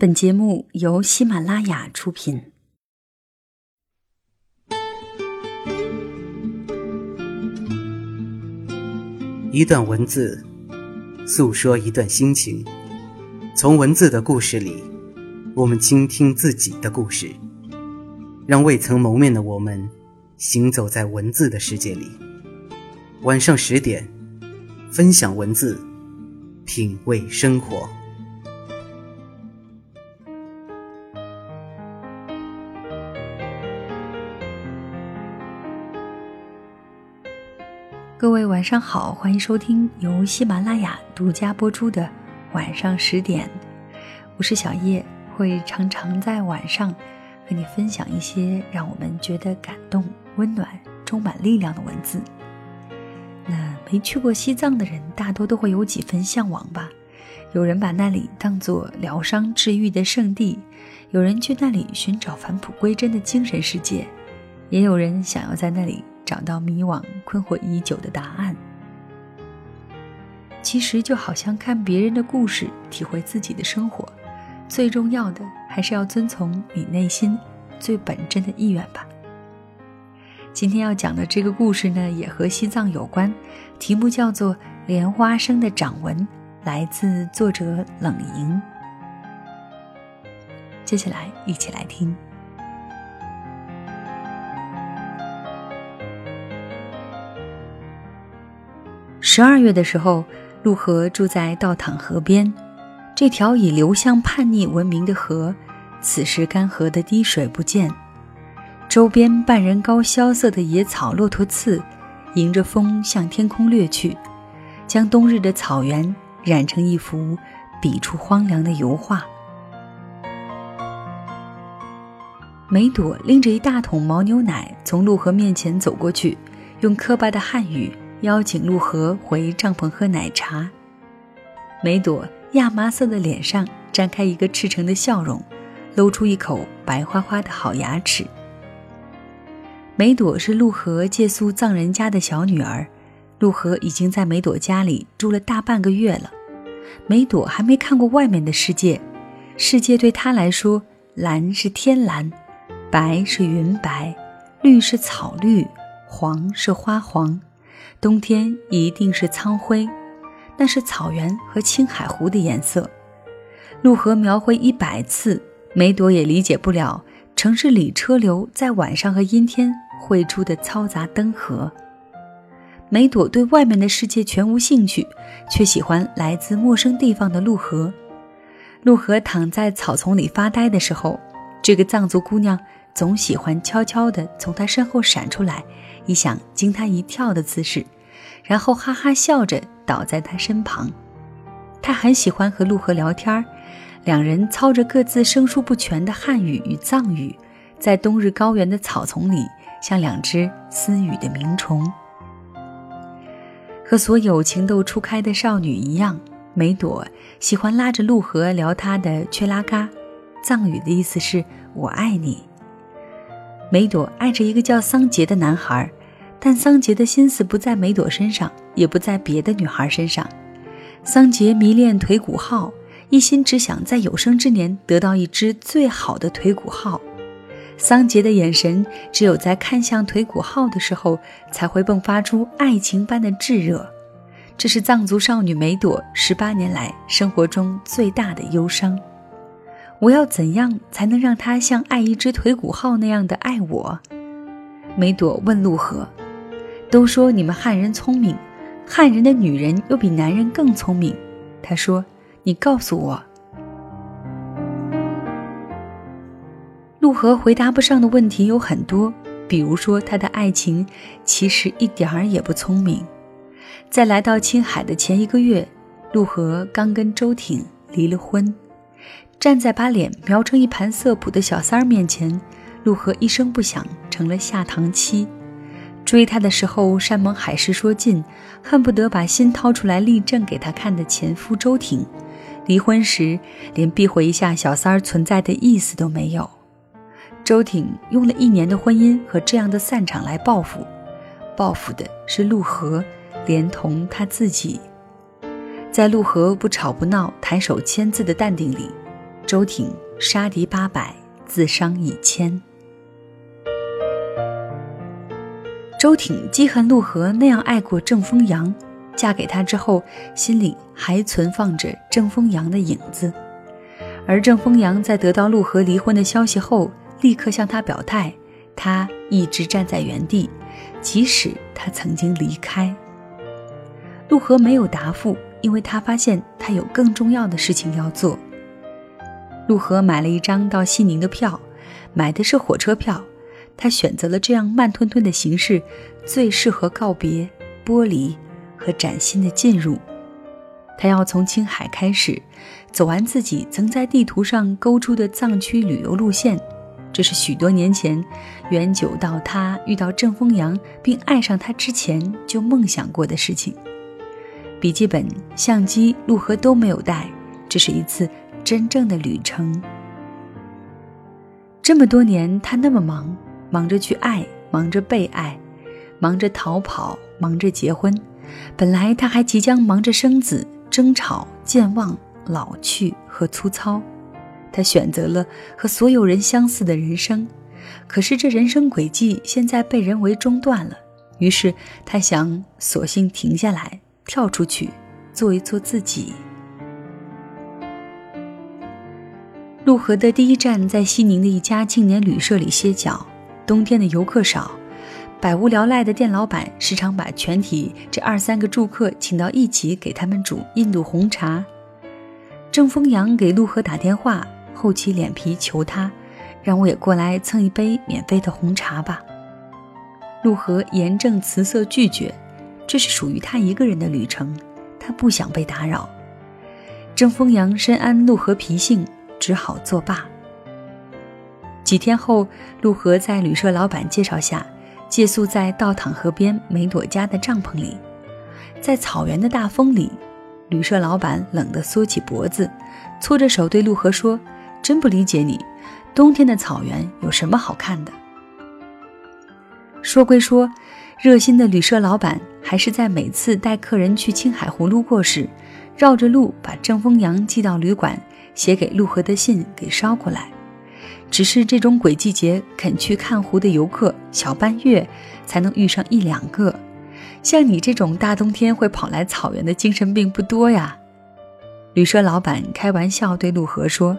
本节目由喜马拉雅出品。一段文字，诉说一段心情。从文字的故事里，我们倾听自己的故事，让未曾谋面的我们，行走在文字的世界里。晚上十点，分享文字，品味生活。晚上好，欢迎收听由喜马拉雅独家播出的晚上十点，我是小叶，会常常在晚上和你分享一些让我们觉得感动、温暖、充满力量的文字。那没去过西藏的人，大多都会有几分向往吧？有人把那里当作疗伤治愈的圣地，有人去那里寻找返璞归真的精神世界，也有人想要在那里。找到迷惘、困惑已久的答案，其实就好像看别人的故事，体会自己的生活。最重要的还是要遵从你内心最本真的意愿吧。今天要讲的这个故事呢，也和西藏有关，题目叫做《莲花生的掌纹》，来自作者冷莹。接下来一起来听。十二月的时候，陆河住在道淌河边。这条以流向叛逆闻名的河，此时干涸的滴水不见。周边半人高萧瑟的野草骆驼刺，迎着风向天空掠去，将冬日的草原染成一幅笔触荒凉的油画。梅朵拎着一大桶牦牛奶从陆河面前走过去，用磕巴的汉语。邀请陆河回帐篷喝奶茶。梅朵亚麻色的脸上绽开一个赤诚的笑容，露出一口白花花的好牙齿。梅朵是陆河借宿藏人家的小女儿，陆河已经在梅朵家里住了大半个月了。梅朵还没看过外面的世界，世界对她来说，蓝是天蓝，白是云白，绿是草绿，黄是花黄。冬天一定是苍灰，那是草原和青海湖的颜色。陆河描绘一百次，梅朵也理解不了城市里车流在晚上和阴天绘出的嘈杂灯河。梅朵对外面的世界全无兴趣，却喜欢来自陌生地方的陆河。陆河躺在草丛里发呆的时候，这个藏族姑娘总喜欢悄悄地从他身后闪出来。一想惊他一跳的姿势，然后哈哈笑着倒在他身旁。他很喜欢和陆河聊天两人操着各自生疏不全的汉语与藏语，在冬日高原的草丛里，像两只私语的鸣虫。和所有情窦初开的少女一样，梅朵喜欢拉着陆河聊她的缺拉嘎，藏语的意思是我爱你。梅朵爱着一个叫桑杰的男孩，但桑杰的心思不在梅朵身上，也不在别的女孩身上。桑杰迷恋腿骨号，一心只想在有生之年得到一只最好的腿骨号。桑杰的眼神只有在看向腿骨号的时候，才会迸发出爱情般的炙热。这是藏族少女梅朵十八年来生活中最大的忧伤。我要怎样才能让他像爱一只腿骨号那样的爱我？梅朵问陆河。都说你们汉人聪明，汉人的女人又比男人更聪明。他说：“你告诉我。”陆河回答不上的问题有很多，比如说他的爱情其实一点儿也不聪明。在来到青海的前一个月，陆河刚跟周挺离了婚。站在把脸描成一盘色谱的小三儿面前，陆河一声不响成了下堂妻。追他的时候山盟海誓说尽，恨不得把心掏出来立证给他看的前夫周挺，离婚时连避讳一下小三儿存在的意思都没有。周挺用了一年的婚姻和这样的散场来报复，报复的是陆河，连同他自己。在陆河不吵不闹、抬手签字的淡定里。周挺杀敌八百，自伤一千。周挺记恨陆河那样爱过郑风阳，嫁给他之后，心里还存放着郑风阳的影子。而郑风阳在得到陆河离婚的消息后，立刻向他表态，他一直站在原地，即使他曾经离开。陆河没有答复，因为他发现他有更重要的事情要做。陆河买了一张到西宁的票，买的是火车票。他选择了这样慢吞吞的形式，最适合告别、剥离和崭新的进入。他要从青海开始，走完自己曾在地图上勾出的藏区旅游路线。这是许多年前，远久到他遇到郑风阳并爱上他之前就梦想过的事情。笔记本、相机、陆河都没有带，这是一次真正的旅程。这么多年，他那么忙，忙着去爱，忙着被爱，忙着逃跑，忙着结婚。本来他还即将忙着生子、争吵、健忘、老去和粗糙。他选择了和所有人相似的人生，可是这人生轨迹现在被人为中断了。于是他想，索性停下来，跳出去，做一做自己。陆河的第一站在西宁的一家青年旅社里歇脚。冬天的游客少，百无聊赖的店老板时常把全体这二三个住客请到一起，给他们煮印度红茶。郑风阳给陆河打电话，厚起脸皮求他，让我也过来蹭一杯免费的红茶吧。陆河严正辞色拒绝，这是属于他一个人的旅程，他不想被打扰。郑风阳深谙陆河脾性。只好作罢。几天后，陆河在旅社老板介绍下，借宿在道淌河边梅朵家的帐篷里。在草原的大风里，旅社老板冷得缩起脖子，搓着手对陆河说：“真不理解你，冬天的草原有什么好看的？”说归说，热心的旅社老板还是在每次带客人去青海湖路过时，绕着路把郑风阳寄到旅馆。写给陆河的信给捎过来，只是这种鬼季节肯去看湖的游客，小半月才能遇上一两个。像你这种大冬天会跑来草原的精神病不多呀。旅社老板开玩笑对陆河说：“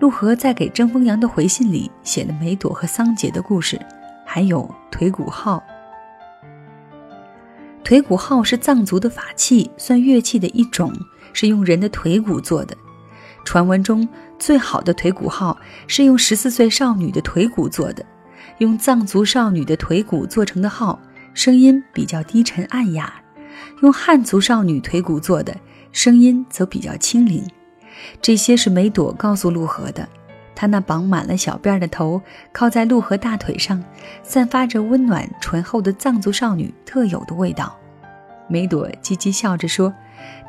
陆河在给郑风阳的回信里写了梅朵和桑杰的故事，还有腿骨号。腿骨号是藏族的法器，算乐器的一种，是用人的腿骨做的。”传闻中最好的腿骨号是用十四岁少女的腿骨做的，用藏族少女的腿骨做成的号，声音比较低沉暗哑；用汉族少女腿骨做的，声音则比较轻灵。这些是梅朵告诉陆河的。她那绑满了小辫的头靠在陆河大腿上，散发着温暖醇厚的藏族少女特有的味道。梅朵叽叽笑着说：“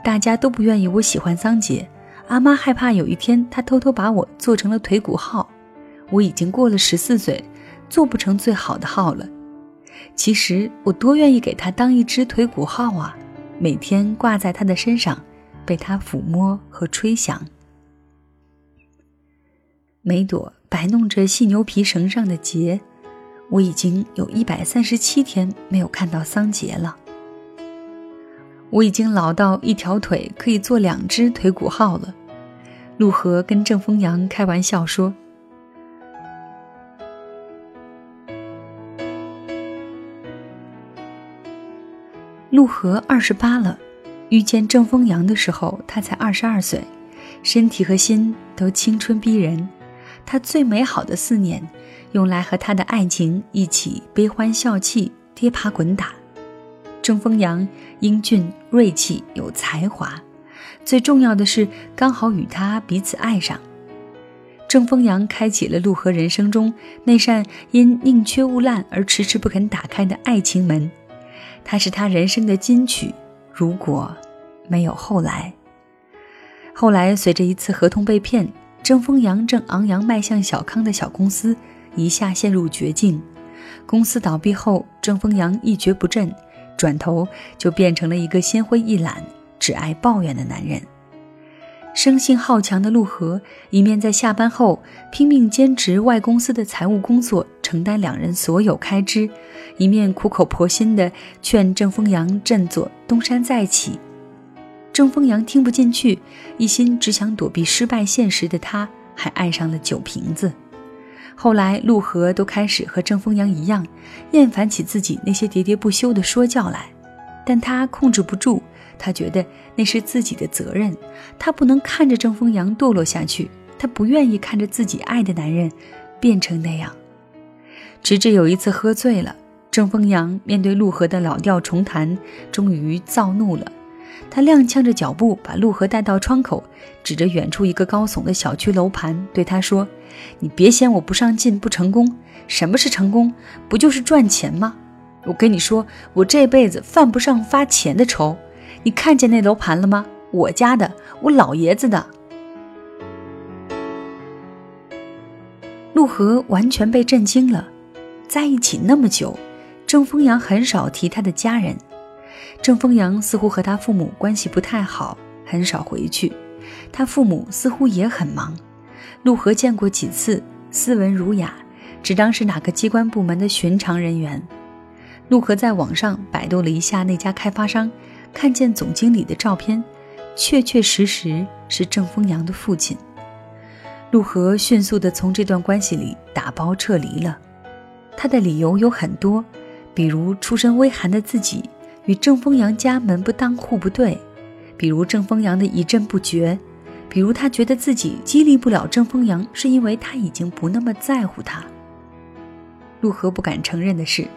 大家都不愿意我喜欢桑杰。”阿妈害怕有一天他偷偷把我做成了腿骨号，我已经过了十四岁，做不成最好的号了。其实我多愿意给他当一只腿骨号啊，每天挂在他的身上，被他抚摸和吹响。梅朵摆弄着细牛皮绳上的结，我已经有一百三十七天没有看到桑杰了。我已经老到一条腿可以做两只腿骨号了，陆河跟郑风阳开玩笑说。陆河二十八了，遇见郑风阳的时候，他才二十二岁，身体和心都青春逼人。他最美好的四年，用来和他的爱情一起悲欢笑气，跌爬滚打。郑风阳英俊锐气有才华，最重要的是刚好与他彼此爱上。郑风阳开启了陆河人生中那扇因宁缺毋滥而迟迟不肯打开的爱情门，他是他人生的金曲。如果没有后来，后来随着一次合同被骗，郑风阳正昂扬迈向小康的小公司，一下陷入绝境。公司倒闭后，郑风阳一蹶不振。转头就变成了一个心灰意懒、只爱抱怨的男人。生性好强的陆河，一面在下班后拼命兼职外公司的财务工作，承担两人所有开支，一面苦口婆心地劝郑丰阳振作，东山再起。郑丰阳听不进去，一心只想躲避失败现实的他，还爱上了酒瓶子。后来，陆河都开始和郑风阳一样，厌烦起自己那些喋喋不休的说教来，但他控制不住。他觉得那是自己的责任，他不能看着郑风阳堕落下去，他不愿意看着自己爱的男人变成那样。直至有一次喝醉了，郑风阳面对陆河的老调重弹，终于躁怒了。他踉跄着脚步把陆河带到窗口，指着远处一个高耸的小区楼盘，对他说：“你别嫌我不上进、不成功。什么是成功？不就是赚钱吗？我跟你说，我这辈子犯不上发钱的愁。”你看见那楼盘了吗？我家的，我老爷子的。陆河完全被震惊了，在一起那么久，郑风阳很少提他的家人。郑丰阳似乎和他父母关系不太好，很少回去。他父母似乎也很忙。陆河见过几次，斯文儒雅，只当是哪个机关部门的寻常人员。陆河在网上百度了一下那家开发商。看见总经理的照片，确确实实是郑丰阳的父亲。陆河迅速地从这段关系里打包撤离了。他的理由有很多，比如出身微寒的自己与郑丰阳家门不当户不对，比如郑丰阳的一阵不绝，比如他觉得自己激励不了郑丰阳，是因为他已经不那么在乎他。陆河不敢承认的是，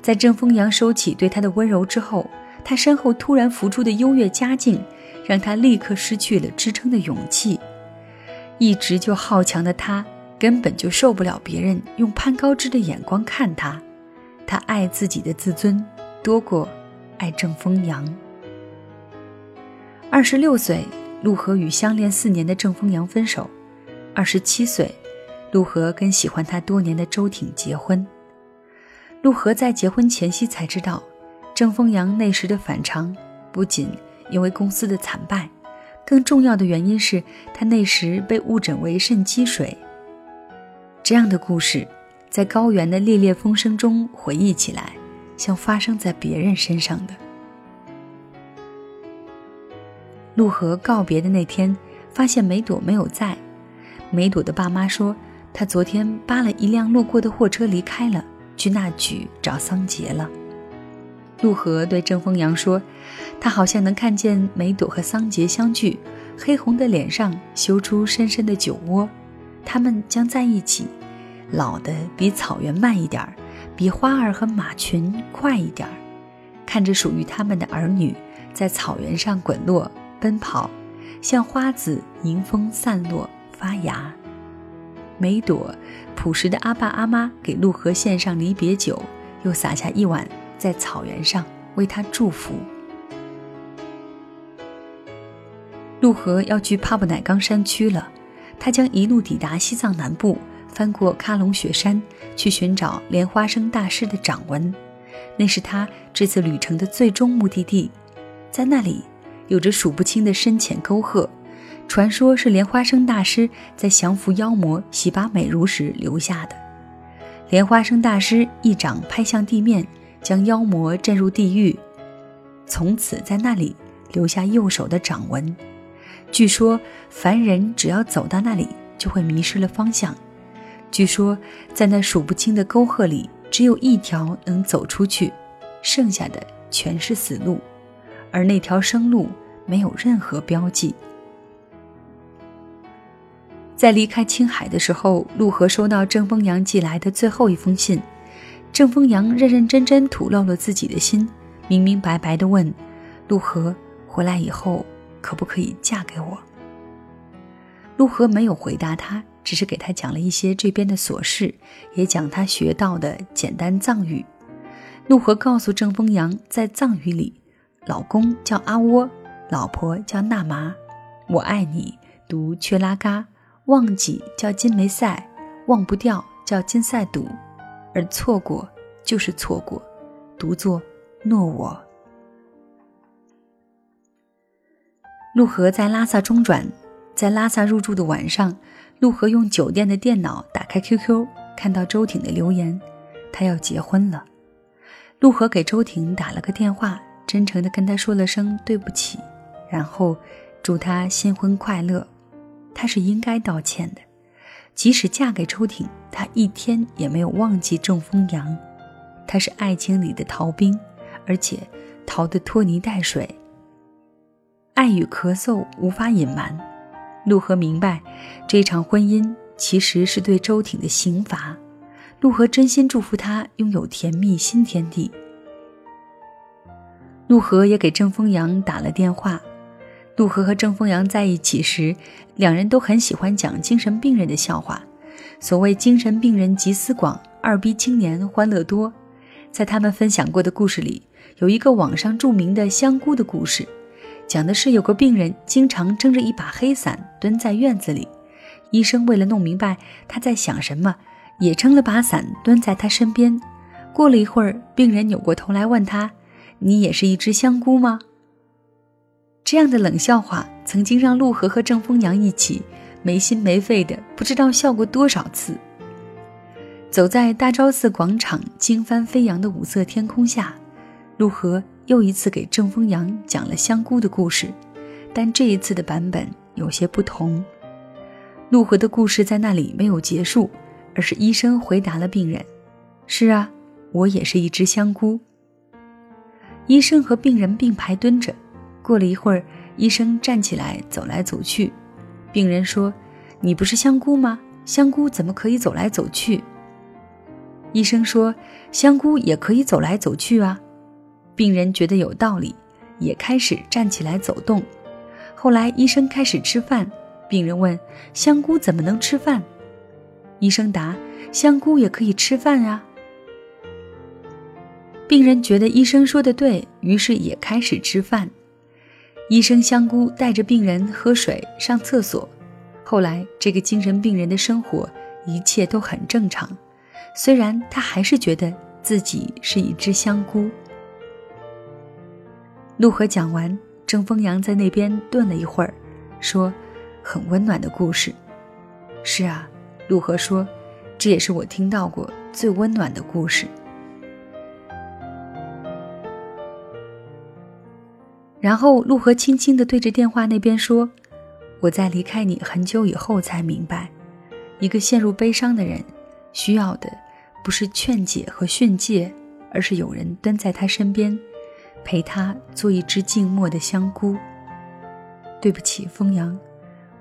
在郑丰阳收起对他的温柔之后。他身后突然浮出的优越家境，让他立刻失去了支撑的勇气。一直就好强的他，根本就受不了别人用攀高枝的眼光看他。他爱自己的自尊多过爱郑风阳。二十六岁，陆河与相恋四年的郑风阳分手；二十七岁，陆河跟喜欢他多年的周挺结婚。陆河在结婚前夕才知道。郑风阳那时的反常，不仅因为公司的惨败，更重要的原因是他那时被误诊为肾积水。这样的故事，在高原的烈烈风声中回忆起来，像发生在别人身上的。陆河告别的那天，发现梅朵没有在。梅朵的爸妈说，他昨天扒了一辆路过的货车离开了，去那曲找桑杰了。陆河对郑丰阳说：“他好像能看见梅朵和桑杰相聚，黑红的脸上修出深深的酒窝，他们将在一起，老的比草原慢一点儿，比花儿和马群快一点儿。看着属于他们的儿女在草原上滚落奔跑，像花子迎风散落发芽。每朵朴实的阿爸阿妈给陆河献上离别酒，又洒下一碗。”在草原上为他祝福。陆河要去帕布乃冈山区了，他将一路抵达西藏南部，翻过喀隆雪山，去寻找莲花生大师的掌纹。那是他这次旅程的最终目的地。在那里，有着数不清的深浅沟壑，传说是莲花生大师在降服妖魔、洗拔美如时留下的。莲花生大师一掌拍向地面。将妖魔震入地狱，从此在那里留下右手的掌纹。据说凡人只要走到那里，就会迷失了方向。据说在那数不清的沟壑里，只有一条能走出去，剩下的全是死路，而那条生路没有任何标记。在离开青海的时候，陆河收到郑丰阳寄来的最后一封信。郑丰阳认认真真吐露了自己的心，明明白白地问：“陆河回来以后，可不可以嫁给我？”陆河没有回答他，只是给他讲了一些这边的琐事，也讲他学到的简单藏语。陆河告诉郑丰阳，在藏语里，老公叫阿窝，老婆叫纳麻，我爱你读缺拉嘎，忘记叫金梅赛，忘不掉叫金赛赌。而错过就是错过，读作诺我。陆河在拉萨中转，在拉萨入住的晚上，陆河用酒店的电脑打开 QQ，看到周挺的留言，他要结婚了。陆河给周挺打了个电话，真诚地跟他说了声对不起，然后祝他新婚快乐。他是应该道歉的，即使嫁给周挺，他一天也没有忘记郑风阳。他是爱情里的逃兵，而且逃得拖泥带水。爱与咳嗽无法隐瞒，陆河明白，这场婚姻其实是对周挺的刑罚。陆河真心祝福他拥有甜蜜新天地。陆河也给郑风阳打了电话。陆河和郑风阳在一起时，两人都很喜欢讲精神病人的笑话。所谓精神病人集思广，二逼青年欢乐多。在他们分享过的故事里，有一个网上著名的香菇的故事，讲的是有个病人经常撑着一把黑伞蹲在院子里，医生为了弄明白他在想什么，也撑了把伞蹲在他身边。过了一会儿，病人扭过头来问他：“你也是一只香菇吗？”这样的冷笑话曾经让陆河和郑风阳一起没心没肺的，不知道笑过多少次。走在大昭寺广场经幡飞扬的五色天空下，陆河又一次给郑风阳讲了香菇的故事，但这一次的版本有些不同。陆河的故事在那里没有结束，而是医生回答了病人：“是啊，我也是一只香菇。”医生和病人并排蹲着，过了一会儿，医生站起来走来走去。病人说：“你不是香菇吗？香菇怎么可以走来走去？”医生说：“香菇也可以走来走去啊。”病人觉得有道理，也开始站起来走动。后来医生开始吃饭，病人问：“香菇怎么能吃饭？”医生答：“香菇也可以吃饭啊。”病人觉得医生说的对，于是也开始吃饭。医生香菇带着病人喝水、上厕所。后来这个精神病人的生活一切都很正常。虽然他还是觉得自己是一只香菇。陆河讲完，郑风阳在那边顿了一会儿，说：“很温暖的故事。”是啊，陆河说：“这也是我听到过最温暖的故事。”然后陆河轻轻地对着电话那边说：“我在离开你很久以后才明白，一个陷入悲伤的人。”需要的不是劝解和训诫，而是有人蹲在他身边，陪他做一只静默的香菇。对不起，风阳，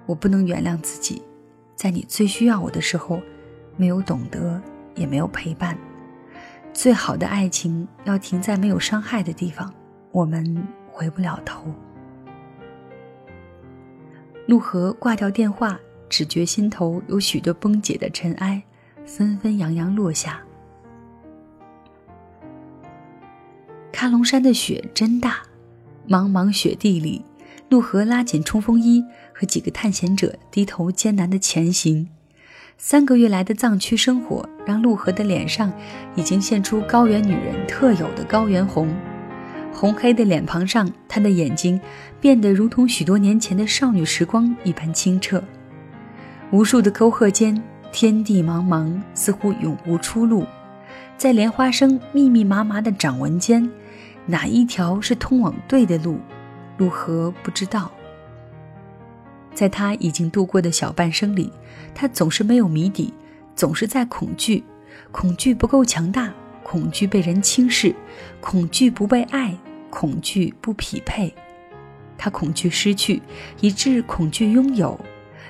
我不能原谅自己，在你最需要我的时候，没有懂得，也没有陪伴。最好的爱情要停在没有伤害的地方，我们回不了头。陆河挂掉电话，只觉心头有许多崩解的尘埃。纷纷扬扬落下。喀龙山的雪真大，茫茫雪地里，陆河拉紧冲锋衣，和几个探险者低头艰难的前行。三个月来的藏区生活，让陆河的脸上已经现出高原女人特有的高原红。红黑的脸庞上，她的眼睛变得如同许多年前的少女时光一般清澈。无数的沟壑间。天地茫茫，似乎永无出路。在莲花生密密麻麻的掌纹间，哪一条是通往对的路？陆河不知道。在他已经度过的小半生里，他总是没有谜底，总是在恐惧：恐惧不够强大，恐惧被人轻视，恐惧不被爱，恐惧不匹配。他恐惧失去，以致恐惧拥有。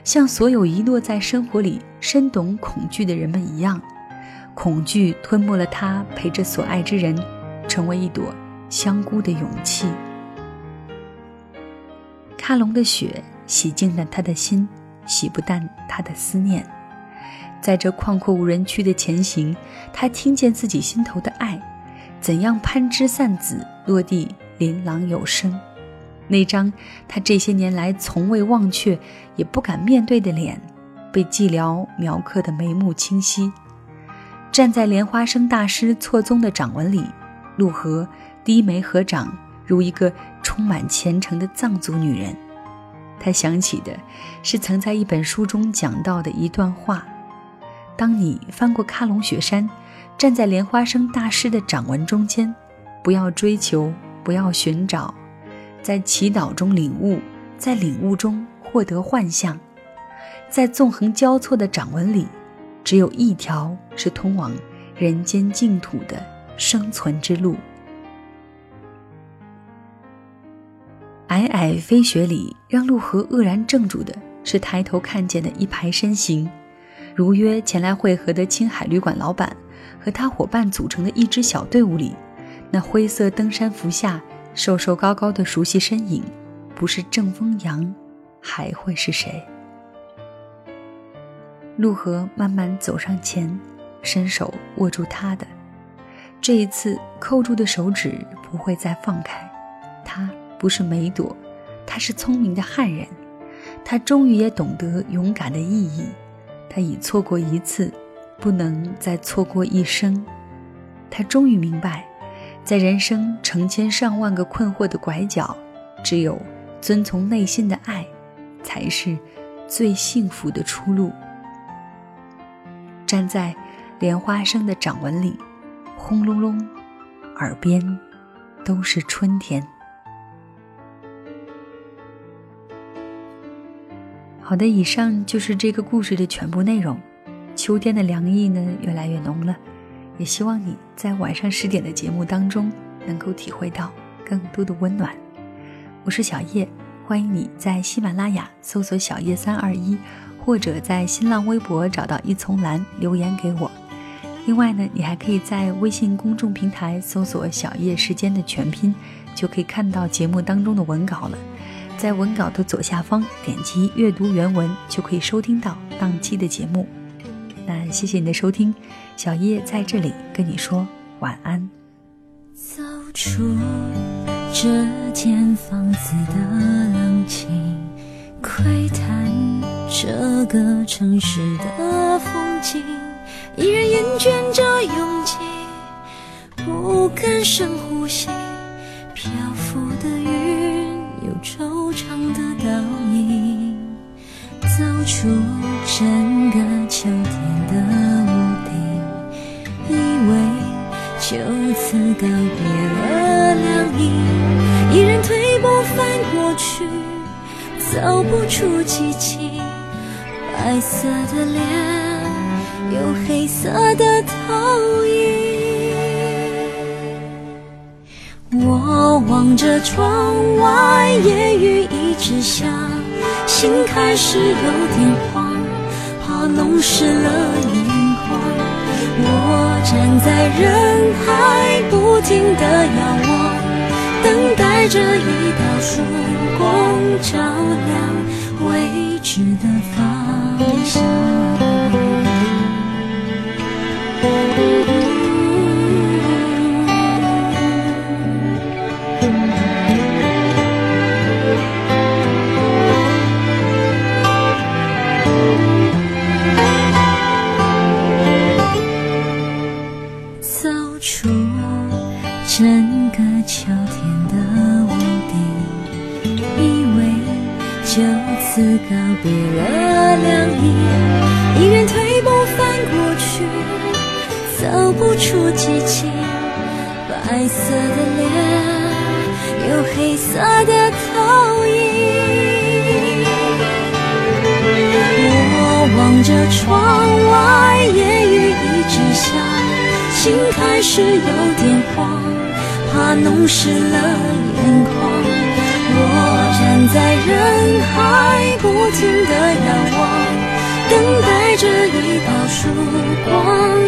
像所有遗落在生活里、深懂恐惧的人们一样，恐惧吞没了他陪着所爱之人，成为一朵香菇的勇气。喀隆的雪洗净了他的心，洗不淡他的思念。在这旷阔无人区的前行，他听见自己心头的爱，怎样攀枝散子，落地琳琅有声。那张他这些年来从未忘却、也不敢面对的脸，被寂寥描刻的眉目清晰。站在莲花生大师错综的掌纹里，陆河低眉合掌，如一个充满虔诚的藏族女人。她想起的是曾在一本书中讲到的一段话：当你翻过喀龙雪山，站在莲花生大师的掌纹中间，不要追求，不要寻找，在祈祷中领悟，在领悟中获得幻象，在纵横交错的掌纹里，只有一条是通往人间净土的生存之路。皑皑飞雪里，让陆河愕然怔住的是抬头看见的一排身形，如约前来会合的青海旅馆老板和他伙伴组成的一支小队伍里，那灰色登山服下瘦瘦高高的熟悉身影，不是郑风阳，还会是谁？陆河慢慢走上前，伸手握住他的，这一次扣住的手指不会再放开，他。不是梅朵，他是聪明的汉人，他终于也懂得勇敢的意义。他已错过一次，不能再错过一生。他终于明白，在人生成千上万个困惑的拐角，只有遵从内心的爱，才是最幸福的出路。站在莲花生的掌纹里，轰隆隆，耳边都是春天。好的，以上就是这个故事的全部内容。秋天的凉意呢，越来越浓了，也希望你在晚上十点的节目当中能够体会到更多的温暖。我是小叶，欢迎你在喜马拉雅搜索“小叶三二一”，或者在新浪微博找到一丛蓝留言给我。另外呢，你还可以在微信公众平台搜索“小叶时间”的全拼，就可以看到节目当中的文稿了。在文稿的左下方点击阅读原文，就可以收听到当期的节目。那谢谢你的收听，小叶在这里跟你说晚安。走出这间房子的冷清，窥探这个城市的风景，依然厌倦着拥挤，不敢深呼吸。惆怅的倒影，走出整个秋天的屋顶，以为就此告别了凉意，依然退步翻过去，走不出寂静。白色的脸，有黑色的投影。我望着窗外，夜雨一直下，心开始有点慌，怕弄湿了眼眶。我站在人海，不停地遥望，等待着一道曙光照亮未知的方是有点慌，怕弄湿了眼眶。我站在人海，不停地仰望，等待着一道曙光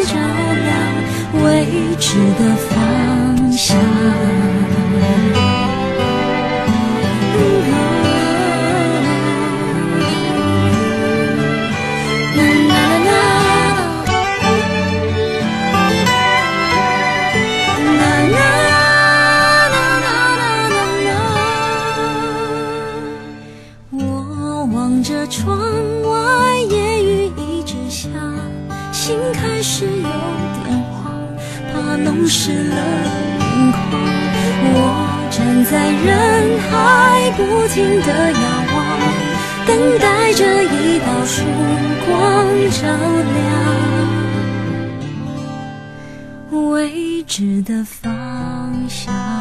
照亮未知的方向。湿了眼眶，我站在人海，不停的遥望，等待着一道曙光照亮未知的方向。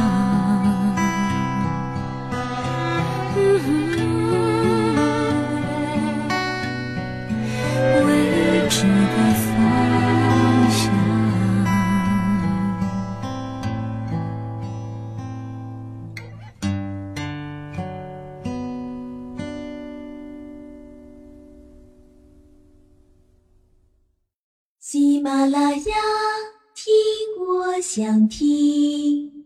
想听。